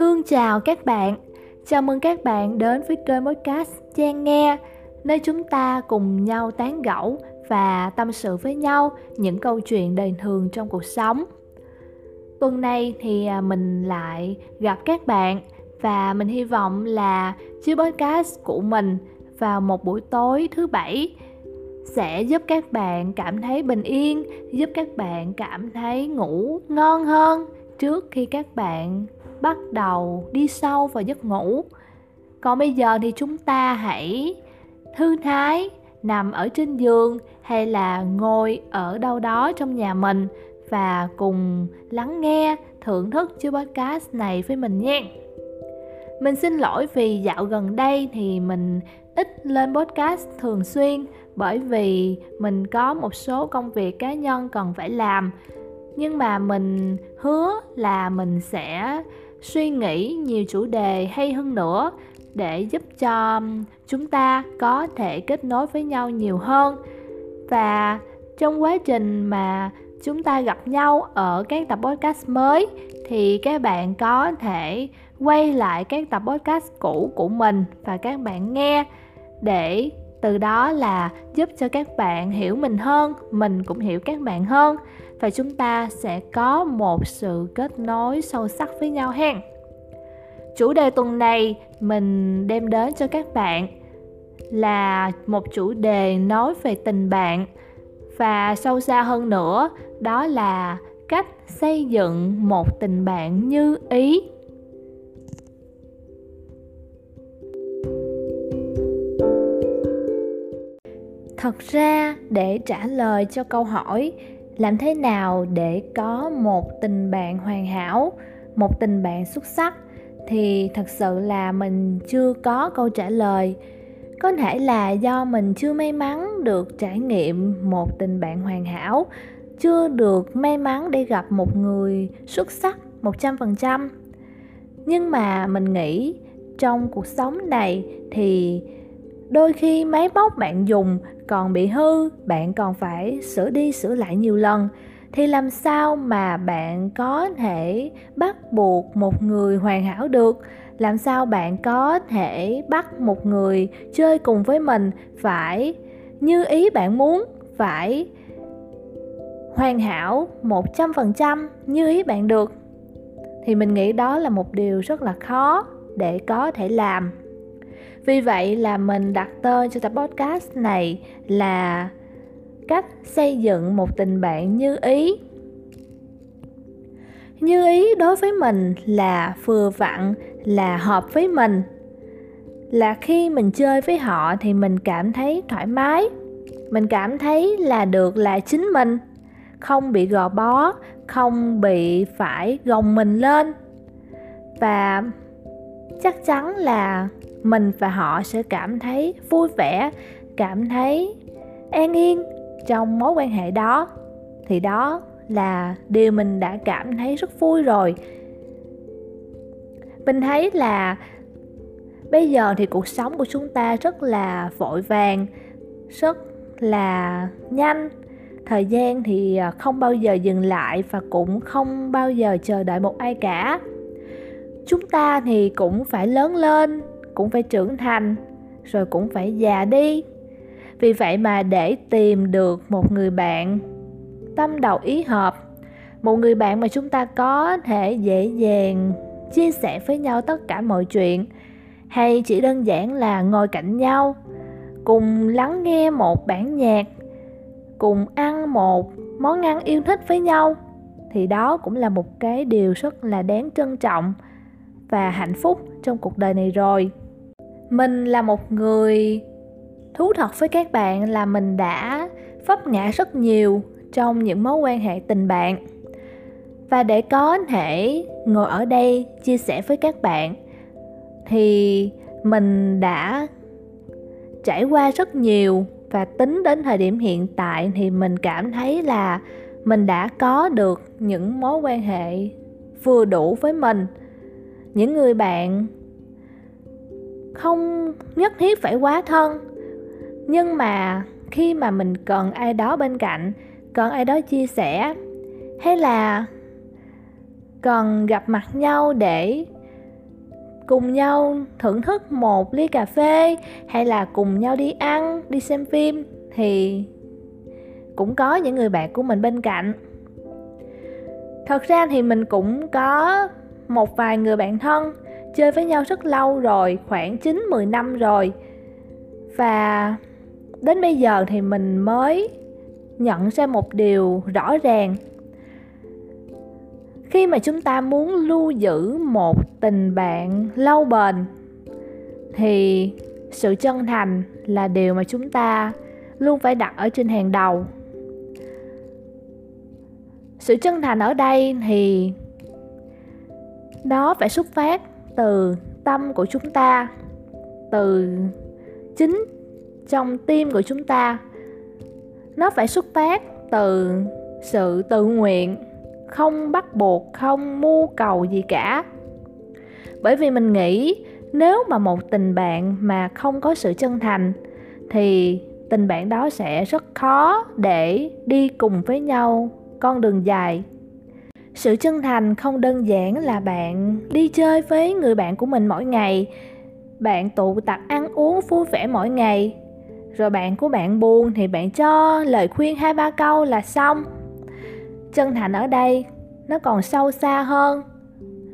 Thương chào các bạn, chào mừng các bạn đến với kênh podcast trang Nghe Nơi chúng ta cùng nhau tán gẫu và tâm sự với nhau những câu chuyện đời thường trong cuộc sống. Tuần này thì à, mình lại gặp các bạn và mình hy vọng là chiếc podcast của mình vào một buổi tối thứ bảy sẽ giúp các bạn cảm thấy bình yên giúp các bạn cảm thấy ngủ ngon hơn trước khi các bạn bắt đầu đi sâu vào giấc ngủ. Còn bây giờ thì chúng ta hãy thư thái nằm ở trên giường hay là ngồi ở đâu đó trong nhà mình và cùng lắng nghe thưởng thức chiếc podcast này với mình nha mình xin lỗi vì dạo gần đây thì mình ít lên podcast thường xuyên bởi vì mình có một số công việc cá nhân cần phải làm. Nhưng mà mình hứa là mình sẽ suy nghĩ nhiều chủ đề hay hơn nữa để giúp cho chúng ta có thể kết nối với nhau nhiều hơn. Và trong quá trình mà chúng ta gặp nhau ở các tập podcast mới thì các bạn có thể quay lại các tập podcast cũ của mình và các bạn nghe để từ đó là giúp cho các bạn hiểu mình hơn, mình cũng hiểu các bạn hơn. Và chúng ta sẽ có một sự kết nối sâu sắc với nhau hen. Chủ đề tuần này mình đem đến cho các bạn là một chủ đề nói về tình bạn. Và sâu xa hơn nữa, đó là cách xây dựng một tình bạn như ý. Thật ra để trả lời cho câu hỏi, làm thế nào để có một tình bạn hoàn hảo, một tình bạn xuất sắc, thì thật sự là mình chưa có câu trả lời. Có thể là do mình chưa may mắn được trải nghiệm một tình bạn hoàn hảo, chưa được may mắn để gặp một người xuất sắc một trăm phần trăm. Nhưng mà mình nghĩ trong cuộc sống này thì đôi khi máy móc bạn dùng còn bị hư, bạn còn phải sửa đi sửa lại nhiều lần. Thì làm sao mà bạn có thể bắt buộc một người hoàn hảo được? Làm sao bạn có thể bắt một người chơi cùng với mình phải như ý bạn muốn, phải hoàn hảo một trăm phần trăm như ý bạn được? Thì mình nghĩ đó là một điều rất là khó để có thể làm vì vậy là mình đặt tên cho tập podcast này là cách xây dựng một tình bạn như ý. Như ý đối với mình là vừa vặn, là hợp với mình. Là khi mình chơi với họ thì mình cảm thấy thoải mái. Mình cảm thấy là được là chính mình. Không bị gò bó, không bị phải gồng mình lên. Và chắc chắn là mình và họ sẽ cảm thấy vui vẻ, cảm thấy an yên trong mối quan hệ đó. Thì đó là điều mình đã cảm thấy rất vui rồi. Mình thấy là bây giờ thì cuộc sống của chúng ta rất là vội vàng, rất là nhanh. Thời gian thì không bao giờ dừng lại và cũng không bao giờ chờ đợi một ai cả chúng ta thì cũng phải lớn lên, cũng phải trưởng thành, rồi cũng phải già đi. Vì vậy mà để tìm được một người bạn tâm đầu ý hợp, một người bạn mà chúng ta có thể dễ dàng chia sẻ với nhau tất cả mọi chuyện, hay chỉ đơn giản là ngồi cạnh nhau, cùng lắng nghe một bản nhạc, cùng ăn một món ăn yêu thích với nhau, thì đó cũng là một cái điều rất là đáng trân trọng và hạnh phúc trong cuộc đời này rồi. Mình là một người thú thật với các bạn là mình đã vấp ngã rất nhiều trong những mối quan hệ tình bạn. Và để có thể ngồi ở đây chia sẻ với các bạn, thì mình đã trải qua rất nhiều và tính đến thời điểm hiện tại thì mình cảm thấy là mình đã có được những mối quan hệ vừa đủ với mình những người bạn không nhất thiết phải quá thân, nhưng mà khi mà mình cần ai đó bên cạnh, cần ai đó chia sẻ, hay là cần gặp mặt nhau để cùng nhau thưởng thức một ly cà phê, hay là cùng nhau đi ăn, đi xem phim, thì cũng có những người bạn của mình bên cạnh. Thật ra thì mình cũng có một vài người bạn thân, chơi với nhau rất lâu rồi, khoảng 9 10 năm rồi. Và đến bây giờ thì mình mới nhận ra một điều rõ ràng. Khi mà chúng ta muốn lưu giữ một tình bạn lâu bền, thì sự chân thành là điều mà chúng ta luôn phải đặt ở trên hàng đầu. Sự chân thành ở đây thì đó phải xuất phát từ tâm của chúng ta, từ chính trong tim của chúng ta. Nó phải xuất phát từ sự tự nguyện, không bắt buộc, không mưu cầu gì cả. Bởi vì mình nghĩ nếu mà một tình bạn mà không có sự chân thành, thì tình bạn đó sẽ rất khó để đi cùng với nhau. Con đường dài sự chân thành không đơn giản là bạn đi chơi với người bạn của mình mỗi ngày. Bạn tụ tập ăn uống vui vẻ mỗi ngày. Rồi bạn của bạn buồn thì bạn cho lời khuyên hai ba câu là xong. Chân thành ở đây, nó còn sâu xa hơn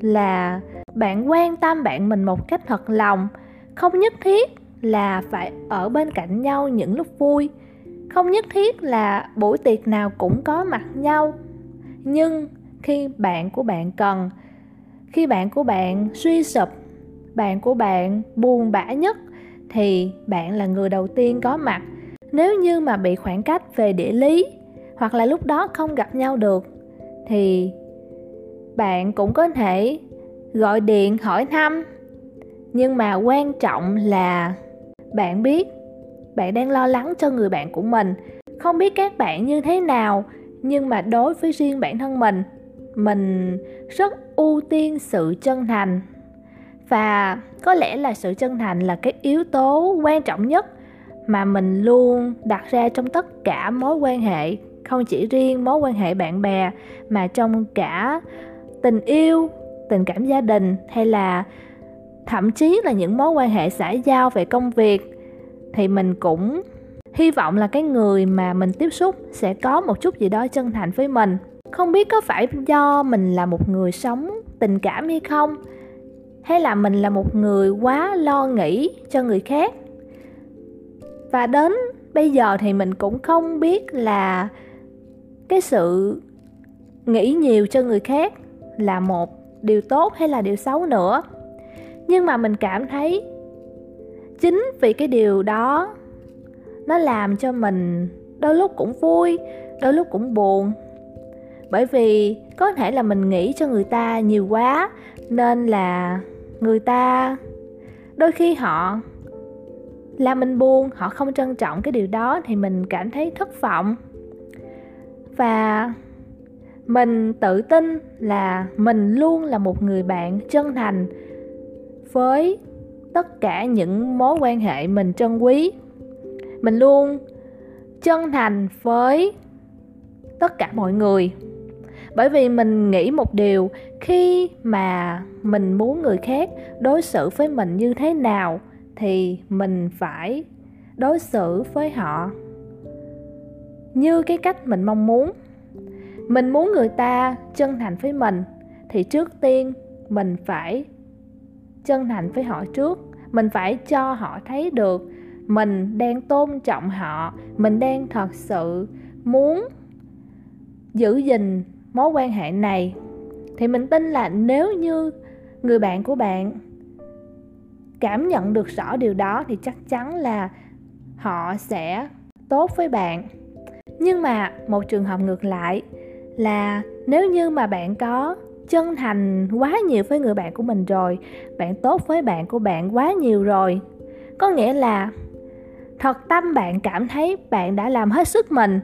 là bạn quan tâm bạn mình một cách thật lòng, không nhất thiết là phải ở bên cạnh nhau những lúc vui, không nhất thiết là buổi tiệc nào cũng có mặt nhau. Nhưng khi bạn của bạn cần. Khi bạn của bạn suy sụp, bạn của bạn buồn bã nhất, thì bạn là người đầu tiên có mặt. Nếu như mà bị khoảng cách về địa lý, hoặc là lúc đó không gặp nhau được, thì bạn cũng có thể gọi điện hỏi thăm. Nhưng mà quan trọng là bạn biết, bạn đang lo lắng cho người bạn của mình. Không biết các bạn như thế nào, nhưng mà đối với riêng bản thân mình mình rất ưu tiên sự chân thành. Và có lẽ là sự chân thành là cái yếu tố quan trọng nhất mà mình luôn đặt ra trong tất cả mối quan hệ, không chỉ riêng mối quan hệ bạn bè, mà trong cả tình yêu, tình cảm gia đình, hay là thậm chí là những mối quan hệ xã giao về công việc, thì mình cũng hy vọng là cái người mà mình tiếp xúc sẽ có một chút gì đó chân thành với mình không biết có phải do mình là một người sống tình cảm hay không, hay là mình là một người quá lo nghĩ cho người khác. Và đến bây giờ thì mình cũng không biết là cái sự nghĩ nhiều cho người khác là một điều tốt hay là điều xấu nữa. Nhưng mà mình cảm thấy chính vì cái điều đó, nó làm cho mình đôi lúc cũng vui, đôi lúc cũng buồn bởi vì có thể là mình nghĩ cho người ta nhiều quá, nên là người ta, đôi khi họ làm mình buồn, họ không trân trọng cái điều đó thì mình cảm thấy thất vọng. Và mình tự tin là mình luôn là một người bạn chân thành với tất cả những mối quan hệ mình trân quý. Mình luôn chân thành với tất cả mọi người bởi vì mình nghĩ một điều, khi mà mình muốn người khác đối xử với mình như thế nào thì mình phải đối xử với họ như cái cách mình mong muốn. Mình muốn người ta chân thành với mình thì trước tiên mình phải chân thành với họ trước. Mình phải cho họ thấy được mình đang tôn trọng họ, mình đang thật sự muốn giữ gìn mối quan hệ này, thì mình tin là nếu như người bạn của bạn cảm nhận được rõ điều đó thì chắc chắn là họ sẽ tốt với bạn. Nhưng mà một trường hợp ngược lại là nếu như mà bạn có chân thành quá nhiều với người bạn của mình rồi, bạn tốt với bạn của bạn quá nhiều rồi, có nghĩa là thật tâm bạn cảm thấy bạn đã làm hết sức mình,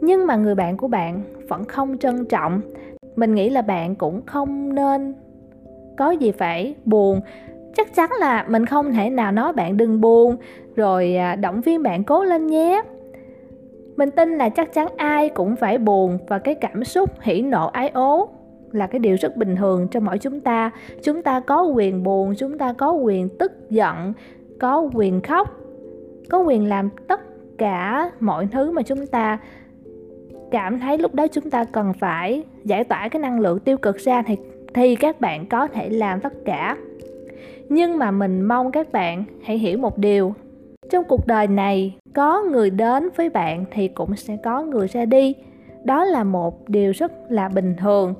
nhưng mà người bạn của bạn vẫn không trân trọng. Mình nghĩ là bạn cũng không nên có gì phải buồn. Chắc chắn là mình không thể nào nói bạn đừng buồn. Rồi à, động viên bạn cố lên nhé. Mình tin là chắc chắn ai cũng phải buồn và cái cảm xúc hỉ nộ ái ố là cái điều rất bình thường cho mỗi chúng ta. Chúng ta có quyền buồn, chúng ta có quyền tức giận, có quyền khóc, có quyền làm tất cả mọi thứ mà chúng ta cảm thấy lúc đó chúng ta cần phải giải tỏa cái năng lượng tiêu cực ra thì thì các bạn có thể làm tất cả. Nhưng mà mình mong các bạn hãy hiểu một điều. Trong cuộc đời này, có người đến với bạn thì cũng sẽ có người ra đi. Đó là một điều rất là bình thường.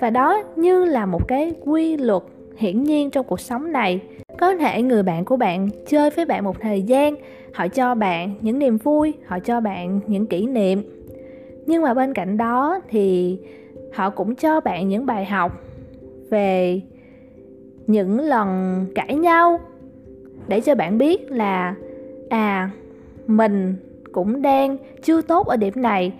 Và đó như là một cái quy luật hiển nhiên trong cuộc sống này. Có thể người bạn của bạn chơi với bạn một thời gian, họ cho bạn những niềm vui, họ cho bạn những kỷ niệm nhưng mà bên cạnh đó thì họ cũng cho bạn những bài học về những lần cãi nhau để cho bạn biết là à mình cũng đang chưa tốt ở điểm này.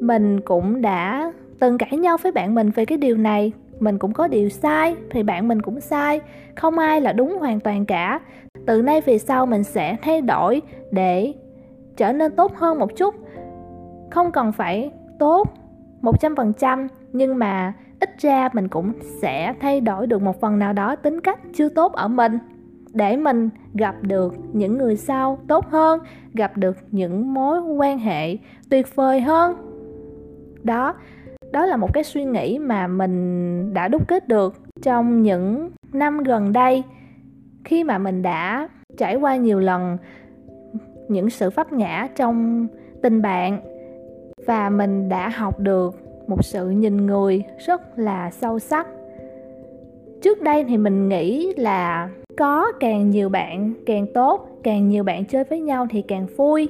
Mình cũng đã từng cãi nhau với bạn mình về cái điều này. Mình cũng có điều sai thì bạn mình cũng sai. Không ai là đúng hoàn toàn cả. Từ nay về sau mình sẽ thay đổi để trở nên tốt hơn một chút không cần phải tốt một trăm phần trăm, nhưng mà ít ra mình cũng sẽ thay đổi được một phần nào đó tính cách chưa tốt ở mình, để mình gặp được những người sau tốt hơn, gặp được những mối quan hệ tuyệt vời hơn. Đó đó là một cái suy nghĩ mà mình đã đúc kết được trong những năm gần đây. Khi mà mình đã trải qua nhiều lần những sự vấp ngã trong tình bạn và mình đã học được một sự nhìn người rất là sâu sắc. Trước đây thì mình nghĩ là có càng nhiều bạn càng tốt, càng nhiều bạn chơi với nhau thì càng vui.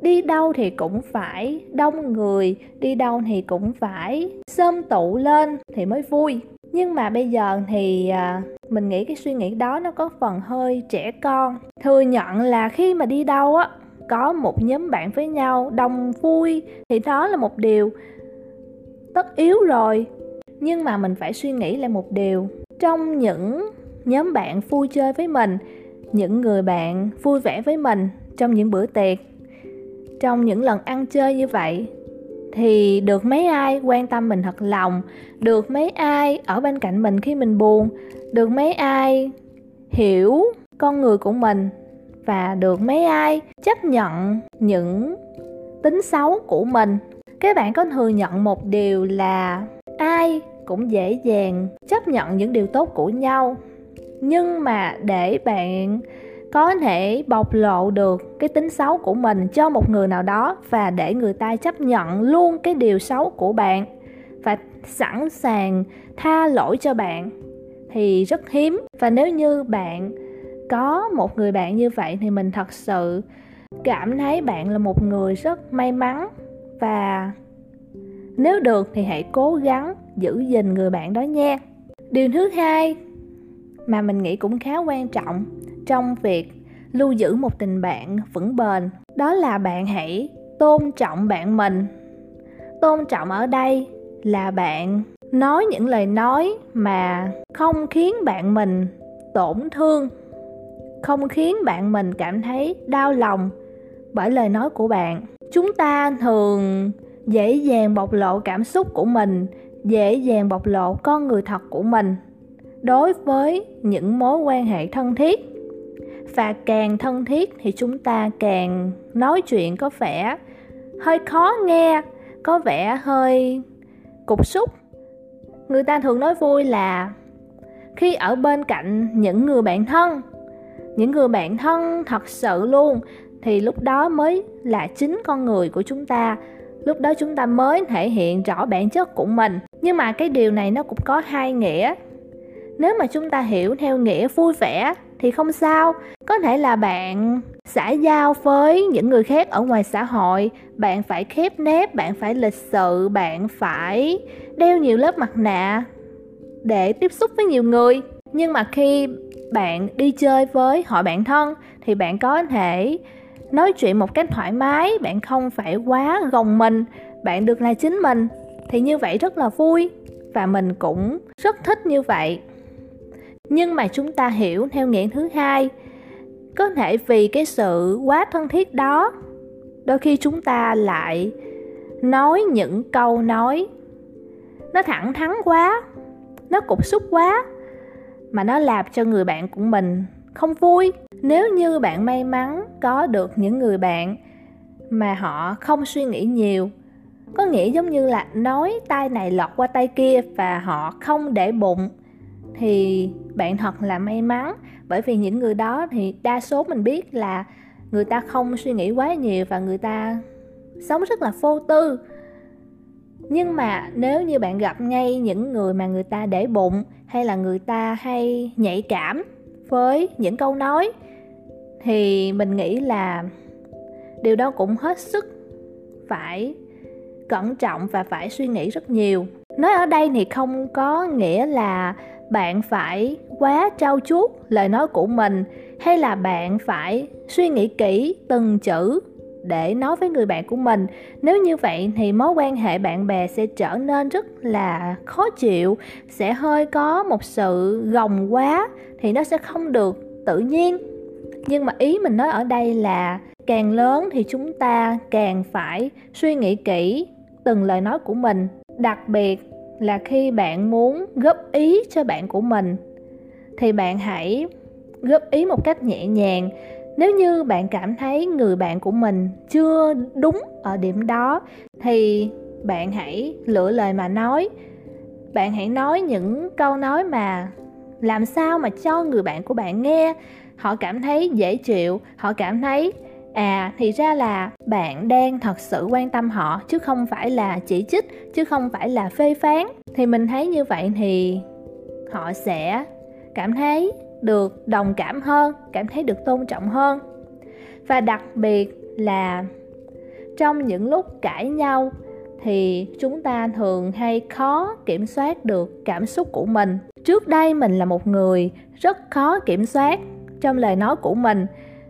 Đi đâu thì cũng phải đông người, đi đâu thì cũng phải sơm tụ lên thì mới vui. Nhưng mà bây giờ thì à, mình nghĩ cái suy nghĩ đó nó có phần hơi trẻ con. Thừa nhận là khi mà đi đâu á có một nhóm bạn với nhau đông vui thì đó là một điều tất yếu rồi. Nhưng mà mình phải suy nghĩ lại một điều. Trong những nhóm bạn vui chơi với mình, những người bạn vui vẻ với mình trong những bữa tiệc, trong những lần ăn chơi như vậy, thì được mấy ai quan tâm mình thật lòng? Được mấy ai ở bên cạnh mình khi mình buồn? Được mấy ai hiểu con người của mình? Và được mấy ai chấp nhận những tính xấu của mình. Các bạn có thừa nhận một điều là ai cũng dễ dàng chấp nhận những điều tốt của nhau. Nhưng mà để bạn có thể bộc lộ được cái tính xấu của mình cho một người nào đó và để người ta chấp nhận luôn cái điều xấu của bạn và sẵn sàng tha lỗi cho bạn thì rất hiếm. Và nếu như bạn có một người bạn như vậy thì mình thật sự cảm thấy bạn là một người rất may mắn. Và nếu được thì hãy cố gắng giữ gìn người bạn đó nha. Điều thứ hai mà mình nghĩ cũng khá quan trọng trong việc lưu giữ một tình bạn vững bền, đó là bạn hãy tôn trọng bạn mình. Tôn trọng ở đây là bạn nói những lời nói mà không khiến bạn mình tổn thương không khiến bạn mình cảm thấy đau lòng bởi lời nói của bạn. Chúng ta thường dễ dàng bộc lộ cảm xúc của mình, dễ dàng bộc lộ con người thật của mình đối với những mối quan hệ thân thiết. Và càng thân thiết thì chúng ta càng nói chuyện có vẻ hơi khó nghe, có vẻ hơi cục xúc. Người ta thường nói vui là khi ở bên cạnh những người bạn thân những người bạn thân thật sự luôn. Thì lúc đó mới là chính con người của chúng ta. Lúc đó chúng ta mới thể hiện rõ bản chất của mình. Nhưng mà cái điều này nó cũng có hai nghĩa. Nếu mà chúng ta hiểu theo nghĩa vui vẻ thì không sao. Có thể là bạn xã giao với những người khác ở ngoài xã hội. Bạn phải khép nép, bạn phải lịch sự, bạn phải đeo nhiều lớp mặt nạ để tiếp xúc với nhiều người. Nhưng mà khi bạn đi chơi với hội bạn thân, thì bạn có thể nói chuyện một cách thoải mái, bạn không phải quá gồng mình, bạn được là chính mình. Thì như vậy rất là vui và mình cũng rất thích như vậy. Nhưng mà chúng ta hiểu theo nghĩa thứ hai, có thể vì cái sự quá thân thiết đó, đôi khi chúng ta lại nói những câu nói nó thẳng thắn quá, nó cục xúc quá mà nó làm cho người bạn của mình không vui. Nếu như bạn may mắn có được những người bạn mà họ không suy nghĩ nhiều, có nghĩa giống như là nói tay này lọt qua tay kia và họ không để bụng, thì bạn thật là may mắn. Bởi vì những người đó thì đa số mình biết là người ta không suy nghĩ quá nhiều và người ta sống rất là vô tư nhưng mà nếu như bạn gặp ngay những người mà người ta để bụng hay là người ta hay nhạy cảm với những câu nói, thì mình nghĩ là điều đó cũng hết sức phải cẩn trọng và phải suy nghĩ rất nhiều. Nói ở đây thì không có nghĩa là bạn phải quá trau chuốt lời nói của mình hay là bạn phải suy nghĩ kỹ từng chữ để nói với người bạn của mình. Nếu như vậy thì mối quan hệ bạn bè sẽ trở nên rất là khó chịu, sẽ hơi có một sự gồng quá, thì nó sẽ không được tự nhiên. Nhưng mà ý mình nói ở đây là càng lớn thì chúng ta càng phải suy nghĩ kỹ từng lời nói của mình, đặc biệt là khi bạn muốn góp ý cho bạn của mình. Thì bạn hãy góp ý một cách nhẹ nhàng nếu như bạn cảm thấy người bạn của mình chưa đúng ở điểm đó, thì bạn hãy lựa lời mà nói. Bạn hãy nói những câu nói mà làm sao mà cho người bạn của bạn nghe. Họ cảm thấy dễ chịu, họ cảm thấy à thì ra là bạn đang thật sự quan tâm họ, chứ không phải là chỉ trích, chứ không phải là phê phán. Thì mình thấy như vậy thì họ sẽ cảm thấy được, đồng cảm hơn, cảm thấy được tôn trọng hơn. Và đặc biệt là trong những lúc cãi nhau thì chúng ta thường hay khó kiểm soát được cảm xúc của mình. Trước đây mình là một người rất khó kiểm soát trong lời nói của mình.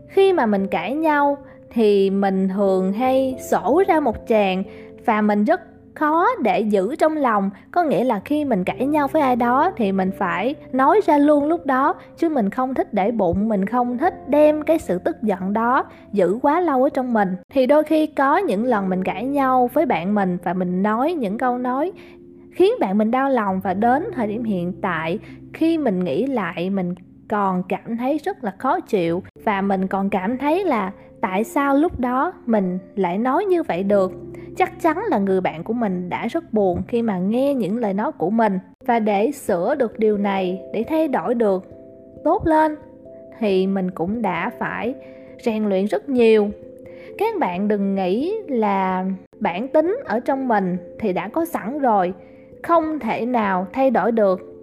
Khi mà mình cãi nhau thì mình thường hay sổ ra một tràng và mình rất khó để giữ trong lòng. Có nghĩa là khi mình cãi nhau với ai đó thì mình phải nói ra luôn lúc đó, chứ mình không thích để bụng, mình không thích đem cái sự tức giận đó giữ quá lâu ở trong mình. Thì đôi khi có những lần mình cãi nhau với bạn mình và mình nói những câu nói khiến bạn mình đau lòng. Và đến thời điểm hiện tại, khi mình nghĩ lại, mình còn cảm thấy rất là khó chịu và mình còn cảm thấy là tại sao lúc đó mình lại nói như vậy được? Chắc chắn là người bạn của mình đã rất buồn khi mà nghe những lời nói của mình. Và để sửa được điều này, để thay đổi được, tốt lên, thì mình cũng đã phải rèn luyện rất nhiều. Các bạn đừng nghĩ là bản tính ở trong mình thì đã có sẵn rồi, không thể nào thay đổi được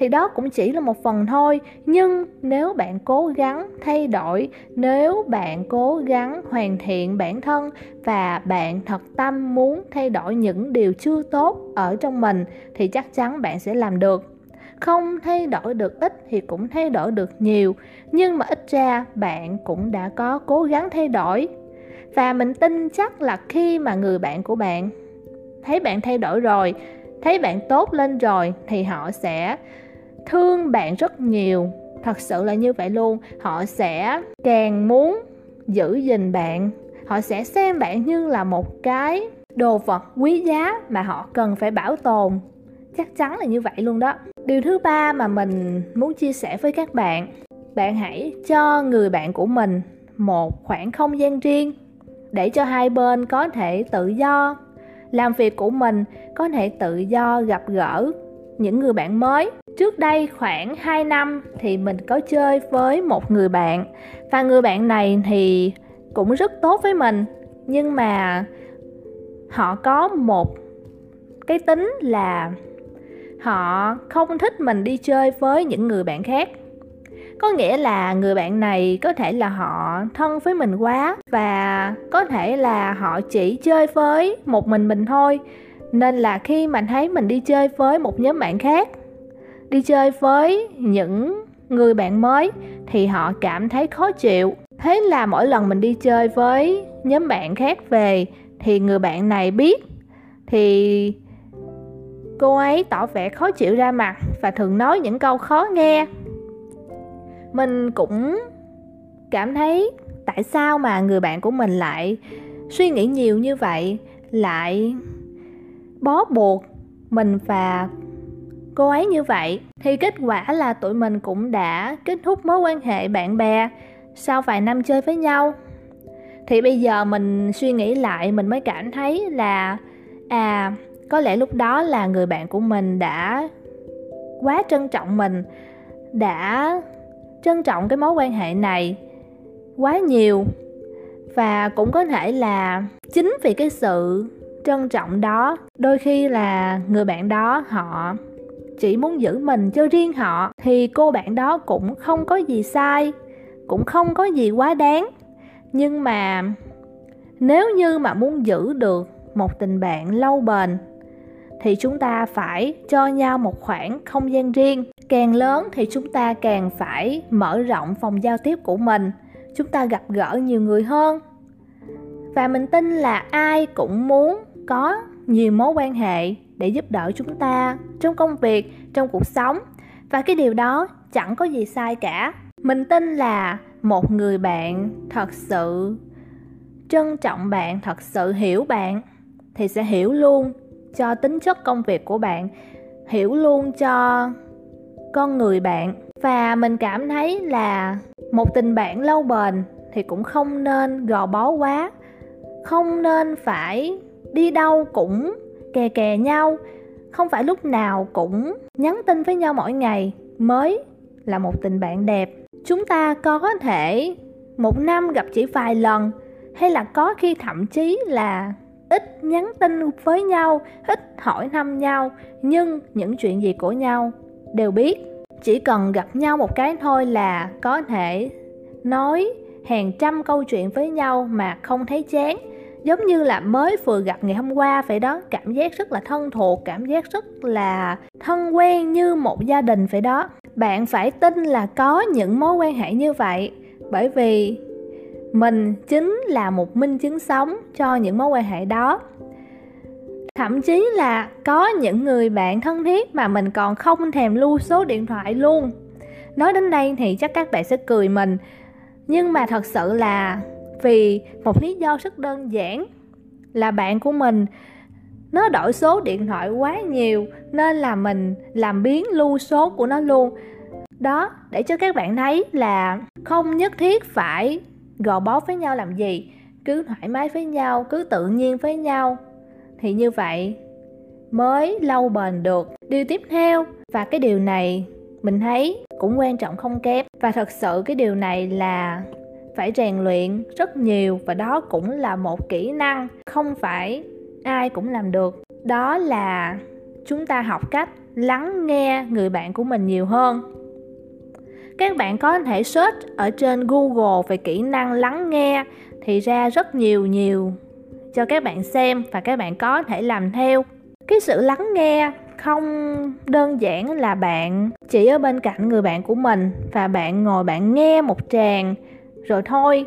thì đó cũng chỉ là một phần thôi. Nhưng nếu bạn cố gắng thay đổi, nếu bạn cố gắng hoàn thiện bản thân và bạn thật tâm muốn thay đổi những điều chưa tốt ở trong mình, thì chắc chắn bạn sẽ làm được. Không thay đổi được ít thì cũng thay đổi được nhiều, nhưng mà ít ra bạn cũng đã có cố gắng thay đổi. Và mình tin chắc là khi mà người bạn của bạn thấy bạn thay đổi rồi, thấy bạn tốt lên rồi thì họ sẽ thương bạn rất nhiều. Thật sự là như vậy luôn. Họ sẽ càng muốn giữ gìn bạn. Họ sẽ xem bạn như là một cái đồ vật quý giá mà họ cần phải bảo tồn. Chắc chắn là như vậy luôn đó. Điều thứ ba mà mình muốn chia sẻ với các bạn bạn hãy cho người bạn của mình một khoảng không gian riêng để cho hai bên có thể tự do làm việc của mình, có thể tự do gặp gỡ những người bạn mới. Trước đây khoảng 2 năm thì mình có chơi với một người bạn và người bạn này thì cũng rất tốt với mình, nhưng mà họ có một cái tính là họ không thích mình đi chơi với những người bạn khác. Có nghĩa là người bạn này có thể là họ thân với mình quá và có thể là họ chỉ chơi với một mình mình thôi nên là khi mà thấy mình đi chơi với một nhóm bạn khác, đi chơi với những người bạn mới thì họ cảm thấy khó chịu. Thế là mỗi lần mình đi chơi với nhóm bạn khác về thì người bạn này biết, thì cô ấy tỏ vẻ khó chịu ra mặt và thường nói những câu khó nghe. Mình cũng cảm thấy tại sao mà người bạn của mình lại suy nghĩ nhiều như vậy, lại bó buộc mình và cô ấy như vậy, thì kết quả là tụi mình cũng đã kết thúc mối quan hệ bạn bè sau vài năm chơi với nhau. Thì bây giờ mình suy nghĩ lại, mình mới cảm thấy là à có lẽ lúc đó là người bạn của mình đã quá trân trọng mình, đã trân trọng cái mối quan hệ này quá nhiều. Và cũng có thể là chính vì cái sự trân trọng đó. Đôi khi là người bạn đó họ chỉ muốn giữ mình cho riêng họ, thì cô bạn đó cũng không có gì sai, cũng không có gì quá đáng. Nhưng mà nếu như mà muốn giữ được một tình bạn lâu bền, thì chúng ta phải cho nhau một khoảng không gian riêng. Càng lớn thì chúng ta càng phải mở rộng phòng giao tiếp của mình, chúng ta gặp gỡ nhiều người hơn. Và mình tin là ai cũng muốn có nhiều mối quan hệ để giúp đỡ chúng ta trong công việc, trong cuộc sống. Và cái điều đó chẳng có gì sai cả. Mình tin là một người bạn thật sự, trân trọng bạn, thật sự hiểu bạn, thì sẽ hiểu luôn cho tính chất công việc của bạn, hiểu luôn cho con người bạn. Và mình cảm thấy là một tình bạn lâu bền thì cũng không nên gò bó quá, không nên phải đi đâu cũng kè kè nhau. Không phải lúc nào cũng nhắn tin với nhau mỗi ngày. Mới là một tình bạn đẹp. Chúng ta có thể một năm gặp chỉ vài lần, hay là có khi thậm chí là ít nhắn tin với nhau, ít hỏi thăm nhau. Nhưng những chuyện gì của nhau đều biết. Chỉ cần gặp nhau một cái thôi là có thể nói hàng trăm câu chuyện với nhau mà không thấy chán giống như là mới vừa gặp ngày hôm qua vậy đó, cảm giác rất là thân thuộc, cảm giác rất là thân quen như một gia đình vậy đó. Bạn phải tin là có những mối quan hệ như vậy, bởi vì mình chính là một minh chứng sống cho những mối quan hệ đó. Thậm chí là có những người bạn thân thiết mà mình còn không thèm lưu số điện thoại luôn. Nói đến đây thì chắc các bạn sẽ cười mình, nhưng mà thật sự là vì một lý do rất đơn giản là bạn của mình nó đổi số điện thoại quá nhiều nên là mình làm biến lưu số của nó luôn. Đó, để cho các bạn thấy là không nhất thiết phải gò bó với nhau làm gì, cứ thoải mái với nhau, cứ tự nhiên với nhau. Thì như vậy mới lâu bền được. Điều tiếp theo, và cái điều này mình thấy cũng quan trọng không kém, và thật sự cái điều này là phải rèn luyện rất nhiều và đó cũng là một kỹ năng không phải ai cũng làm được. Đó là chúng ta học cách lắng nghe người bạn của mình nhiều hơn. Các bạn có thể search ở trên google về kỹ năng lắng nghe thì ra rất nhiều nhiều cho các bạn xem và các bạn có thể làm theo. Cái sự lắng nghe không đơn giản là bạn chỉ ở bên cạnh người bạn của mình và bạn ngồi bạn nghe một tràng rồi thôi,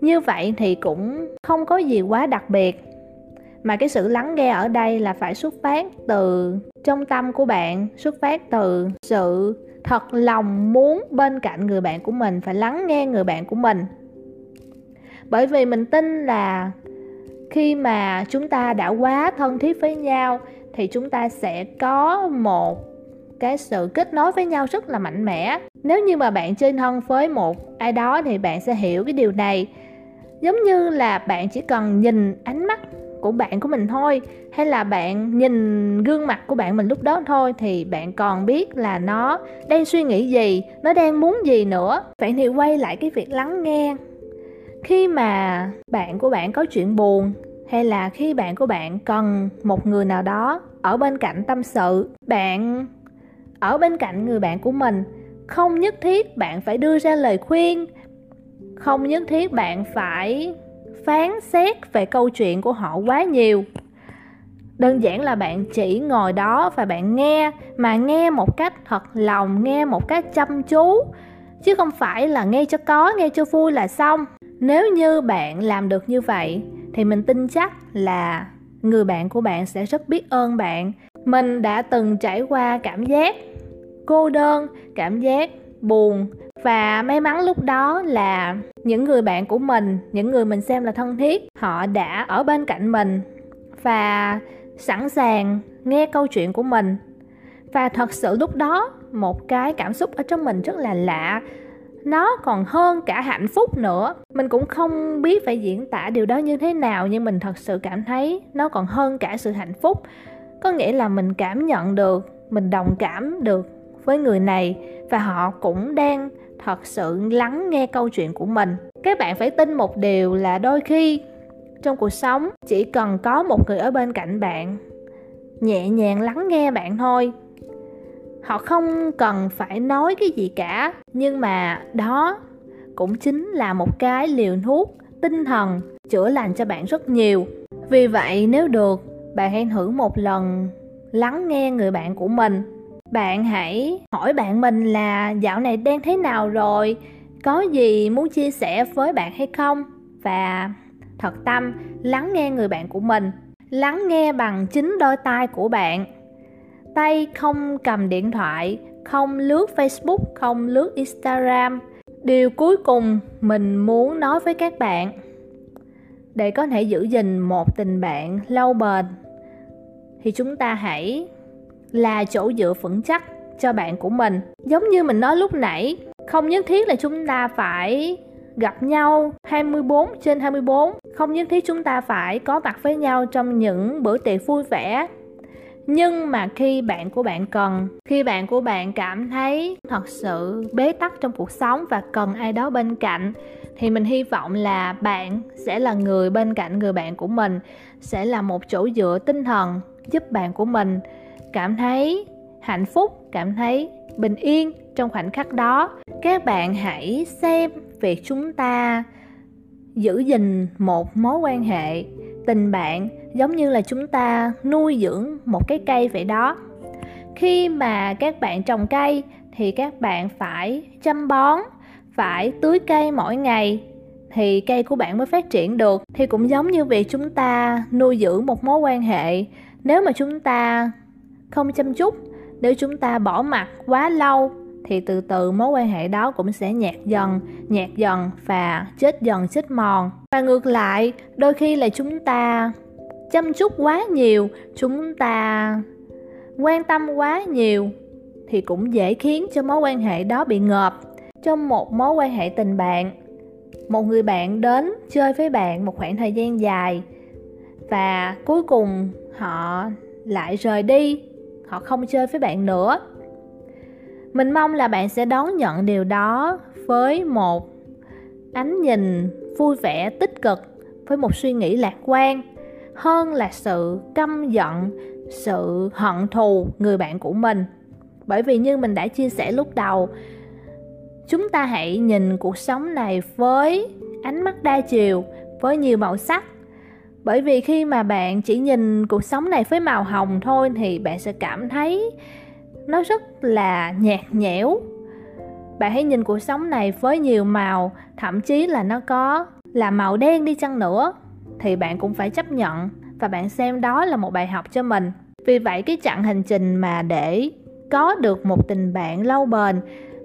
như vậy thì cũng không có gì quá đặc biệt. Mà cái sự lắng nghe ở đây là phải xuất phát từ trong tâm của bạn, xuất phát từ sự thật lòng muốn bên cạnh người bạn của mình, phải lắng nghe người bạn của mình. Bởi vì mình tin là khi mà chúng ta đã quá thân thiết với nhau thì chúng ta sẽ có một cái sự kết nối với nhau rất là mạnh mẽ. Nếu như mà bạn chơi thân với một ai đó thì bạn sẽ hiểu cái điều này. Giống như là bạn chỉ cần nhìn ánh mắt của bạn của mình thôi, hay là bạn nhìn gương mặt của bạn mình lúc đó thôi, thì bạn còn biết là nó đang suy nghĩ gì, nó đang muốn gì nữa. Vậy thì quay lại cái việc lắng nghe. Khi mà bạn của bạn có chuyện buồn, hay là khi bạn của bạn cần một người nào đó ở bên cạnh tâm sự, bạn ở bên cạnh người bạn của mình. Không nhất thiết bạn phải đưa ra lời khuyên. Không nhất thiết bạn phải phán xét về câu chuyện của họ quá nhiều. Đơn giản là bạn chỉ ngồi đó và bạn nghe, mà nghe một cách thật lòng, nghe một cách chăm chú. Chứ không phải là nghe cho có, nghe cho vui là xong. Nếu như bạn làm được như vậy, thì mình tin chắc là người bạn của bạn sẽ rất biết ơn bạn mình đã từng trải qua cảm giác cô đơn, cảm giác buồn và may mắn lúc đó là những người bạn của mình, những người mình xem là thân thiết, họ đã ở bên cạnh mình và sẵn sàng nghe câu chuyện của mình. Và thật sự lúc đó, một cái cảm xúc ở trong mình rất là lạ. Nó còn hơn cả hạnh phúc nữa. Mình cũng không biết phải diễn tả điều đó như thế nào, nhưng mình thật sự cảm thấy nó còn hơn cả sự hạnh phúc có nghĩa là mình cảm nhận được, mình đồng cảm được với người này và họ cũng đang thật sự lắng nghe câu chuyện của mình. Các bạn phải tin một điều là đôi khi trong cuộc sống chỉ cần có một người ở bên cạnh bạn, nhẹ nhàng lắng nghe bạn thôi. Họ không cần phải nói cái gì cả, nhưng mà đó cũng chính là một cái liều thuốc tinh thần chữa lành cho bạn rất nhiều. Vì vậy nếu được bạn hãy thử một lần lắng nghe người bạn của mình. Bạn hãy hỏi bạn mình là dạo này đang thế nào rồi? Có gì muốn chia sẻ với bạn hay không? Và thật tâm, lắng nghe người bạn của mình. Lắng nghe bằng chính đôi tai của bạn. Tay không cầm điện thoại, không lướt facebook, không lướt instagram. Điều cuối cùng mình muốn nói với các bạn, để có thể giữ gìn một tình bạn lâu bền thì chúng ta hãy là chỗ dựa vững chắc cho bạn của mình. Giống như mình nói lúc nãy, không nhất thiết là chúng ta phải gặp nhau 24 trên 24 không nhất thiết chúng ta phải có mặt với nhau trong những bữa tiệc vui vẻ. Nhưng mà khi bạn của bạn cần, khi bạn của bạn cảm thấy thật sự bế tắc trong cuộc sống và cần ai đó bên cạnh, thì mình hy vọng là bạn sẽ là người bên cạnh người bạn của mình, sẽ là một chỗ dựa tinh thần giúp bạn của mình cảm thấy hạnh phúc, cảm thấy bình yên trong khoảnh khắc đó. Các bạn hãy xem việc chúng ta giữ gìn một mối quan hệ tình bạn giống như là chúng ta nuôi dưỡng một cái cây vậy đó. Khi mà các bạn trồng cây thì các bạn phải chăm bón, phải tưới cây mỗi ngày thì cây của bạn mới phát triển được. Thì cũng giống như việc chúng ta nuôi dưỡng một mối quan hệ nếu mà chúng ta không chăm chút, nếu chúng ta bỏ mặt quá lâu, thì từ từ mối quan hệ đó cũng sẽ nhạt dần nhạt dần và chết dần, chết mòn. Và ngược lại, đôi khi là chúng ta chăm chút quá nhiều, chúng ta quan tâm quá nhiều, thì cũng dễ khiến cho mối quan hệ đó bị ngợp. Trong một mối quan hệ tình bạn, một người bạn đến chơi với bạn một khoảng thời gian dài, và cuối cùng họ lại rời đi. Họ không chơi với bạn nữa. Mình mong là bạn sẽ đón nhận điều đó với một ánh nhìn vui vẻ, tích cực, với một suy nghĩ lạc quan hơn là sự căm giận, sự hận thù người bạn của mình. Bởi vì như mình đã chia sẻ lúc đầu, chúng ta hãy nhìn cuộc sống này với ánh mắt đa chiều, với nhiều màu sắc bởi vì khi mà bạn chỉ nhìn cuộc sống này với màu hồng thôi thì bạn sẽ cảm thấy nó rất là nhạt nhẽo. Bạn hãy nhìn cuộc sống này với nhiều màu, thậm chí là nó có là màu đen đi chăng nữa, thì bạn cũng phải chấp nhận và bạn xem đó là một bài học cho mình. Vì vậy, cái chặng hành trình mà để có được một tình bạn lâu bền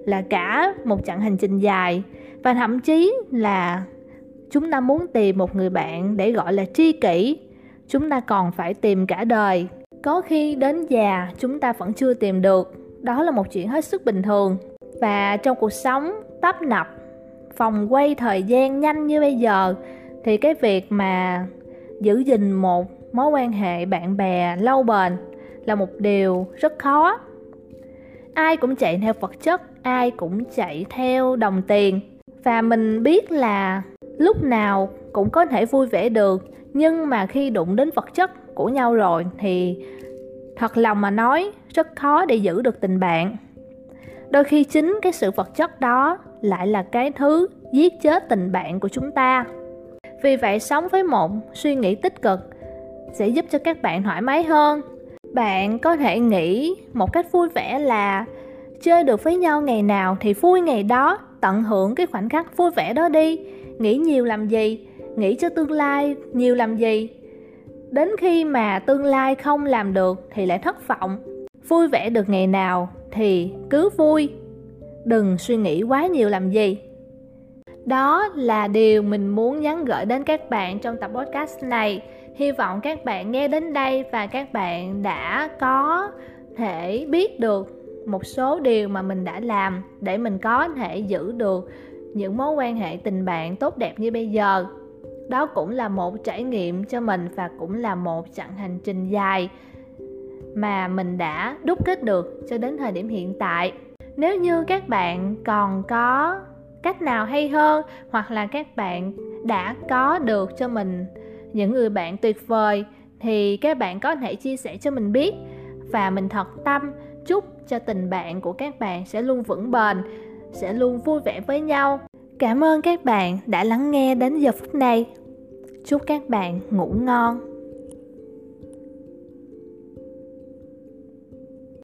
là cả một chặng hành trình dài và thậm chí là chúng ta muốn tìm một người bạn để gọi là tri kỷ. Chúng ta còn phải tìm cả đời. Có khi đến già, chúng ta vẫn chưa tìm được. Đó là một chuyện hết sức bình thường. Và trong cuộc sống tấp nập phòng quay thời gian nhanh như bây giờ, thì cái việc mà giữ gìn một mối quan hệ bạn bè lâu bền là một điều rất khó. Ai cũng chạy theo vật chất, ai cũng chạy theo đồng tiền. Và mình biết là lúc nào cũng có thể vui vẻ được, nhưng mà khi đụng đến vật chất của nhau rồi thì thật lòng mà nói, rất khó để giữ được tình bạn. Đôi khi chính cái sự vật chất đó lại là cái thứ giết chết tình bạn của chúng ta. Vì vậy, sống với một suy nghĩ tích cực sẽ giúp cho các bạn thoải mái hơn. Bạn có thể nghĩ một cách vui vẻ là chơi được với nhau ngày nào thì vui ngày đó, tận hưởng cái khoảnh khắc vui vẻ đó đi nghĩ nhiều làm gì? Nghĩ cho tương lai nhiều làm gì? Đến khi mà tương lai không làm được thì lại thất vọng. Vui vẻ được ngày nào thì cứ vui. Đừng suy nghĩ quá nhiều làm gì. Đó là điều mình muốn nhắn gửi đến các bạn trong tập podcast này. Hy vọng các bạn nghe đến đây và các bạn đã có thể biết được một số điều mà mình đã làm để mình có thể giữ được những mối quan hệ tình bạn tốt đẹp như bây giờ. Đó cũng là một trải nghiệm cho mình và cũng là một chặng hành trình dài mà mình đã đúc kết được cho đến thời điểm hiện tại. Nếu như các bạn còn có cách nào hay hơn hoặc là các bạn đã có được cho mình những người bạn tuyệt vời thì các bạn có thể chia sẻ cho mình biết. Và mình thật tâm chúc cho tình bạn của các bạn sẽ luôn vững bền sẽ luôn vui vẻ với nhau. Cảm ơn các bạn đã lắng nghe đến giờ phút này. Chúc các bạn ngủ ngon.